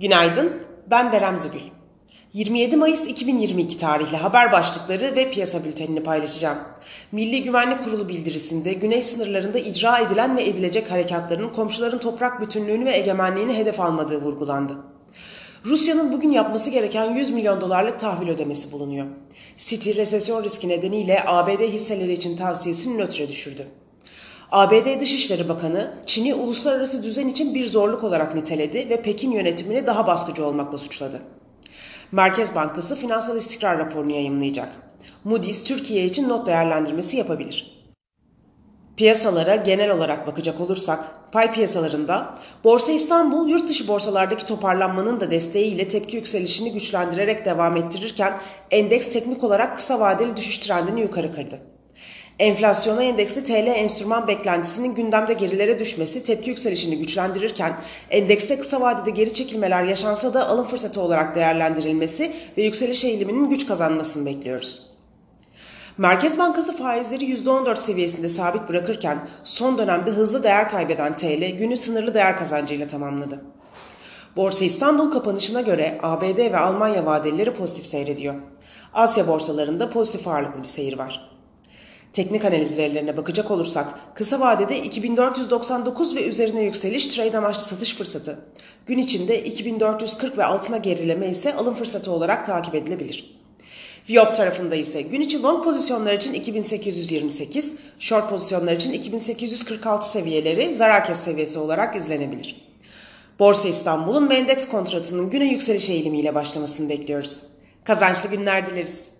Günaydın, ben Berem Zügül. 27 Mayıs 2022 tarihli haber başlıkları ve piyasa bültenini paylaşacağım. Milli Güvenlik Kurulu bildirisinde güney sınırlarında icra edilen ve edilecek harekatların komşuların toprak bütünlüğünü ve egemenliğini hedef almadığı vurgulandı. Rusya'nın bugün yapması gereken 100 milyon dolarlık tahvil ödemesi bulunuyor. Citi resesyon riski nedeniyle ABD hisseleri için tavsiyesini nötre düşürdü. ABD Dışişleri Bakanı, Çin'i uluslararası düzen için bir zorluk olarak niteledi ve Pekin yönetimini daha baskıcı olmakla suçladı. Merkez Bankası finansal istikrar raporunu yayımlayacak. Moody's Türkiye için not değerlendirmesi yapabilir. Piyasalara genel olarak bakacak olursak, pay piyasalarında Borsa İstanbul yurt dışı borsalardaki toparlanmanın da desteğiyle tepki yükselişini güçlendirerek devam ettirirken endeks teknik olarak kısa vadeli düşüş trendini yukarı kırdı. Enflasyona endeksli TL enstrüman beklentisinin gündemde gerilere düşmesi tepki yükselişini güçlendirirken endekste kısa vadede geri çekilmeler yaşansa da alım fırsatı olarak değerlendirilmesi ve yükseliş eğiliminin güç kazanmasını bekliyoruz. Merkez Bankası faizleri %14 seviyesinde sabit bırakırken son dönemde hızlı değer kaybeden TL günü sınırlı değer kazancıyla tamamladı. Borsa İstanbul kapanışına göre ABD ve Almanya vadeleri pozitif seyrediyor. Asya borsalarında pozitif ağırlıklı bir seyir var. Teknik analiz verilerine bakacak olursak kısa vadede 2499 ve üzerine yükseliş trade amaçlı satış fırsatı. Gün içinde 2440 ve altına gerileme ise alım fırsatı olarak takip edilebilir. Viyop tarafında ise gün içi long pozisyonlar için 2828, short pozisyonlar için 2846 seviyeleri zarar kes seviyesi olarak izlenebilir. Borsa İstanbul'un ve kontratının güne yükseliş eğilimiyle başlamasını bekliyoruz. Kazançlı günler dileriz.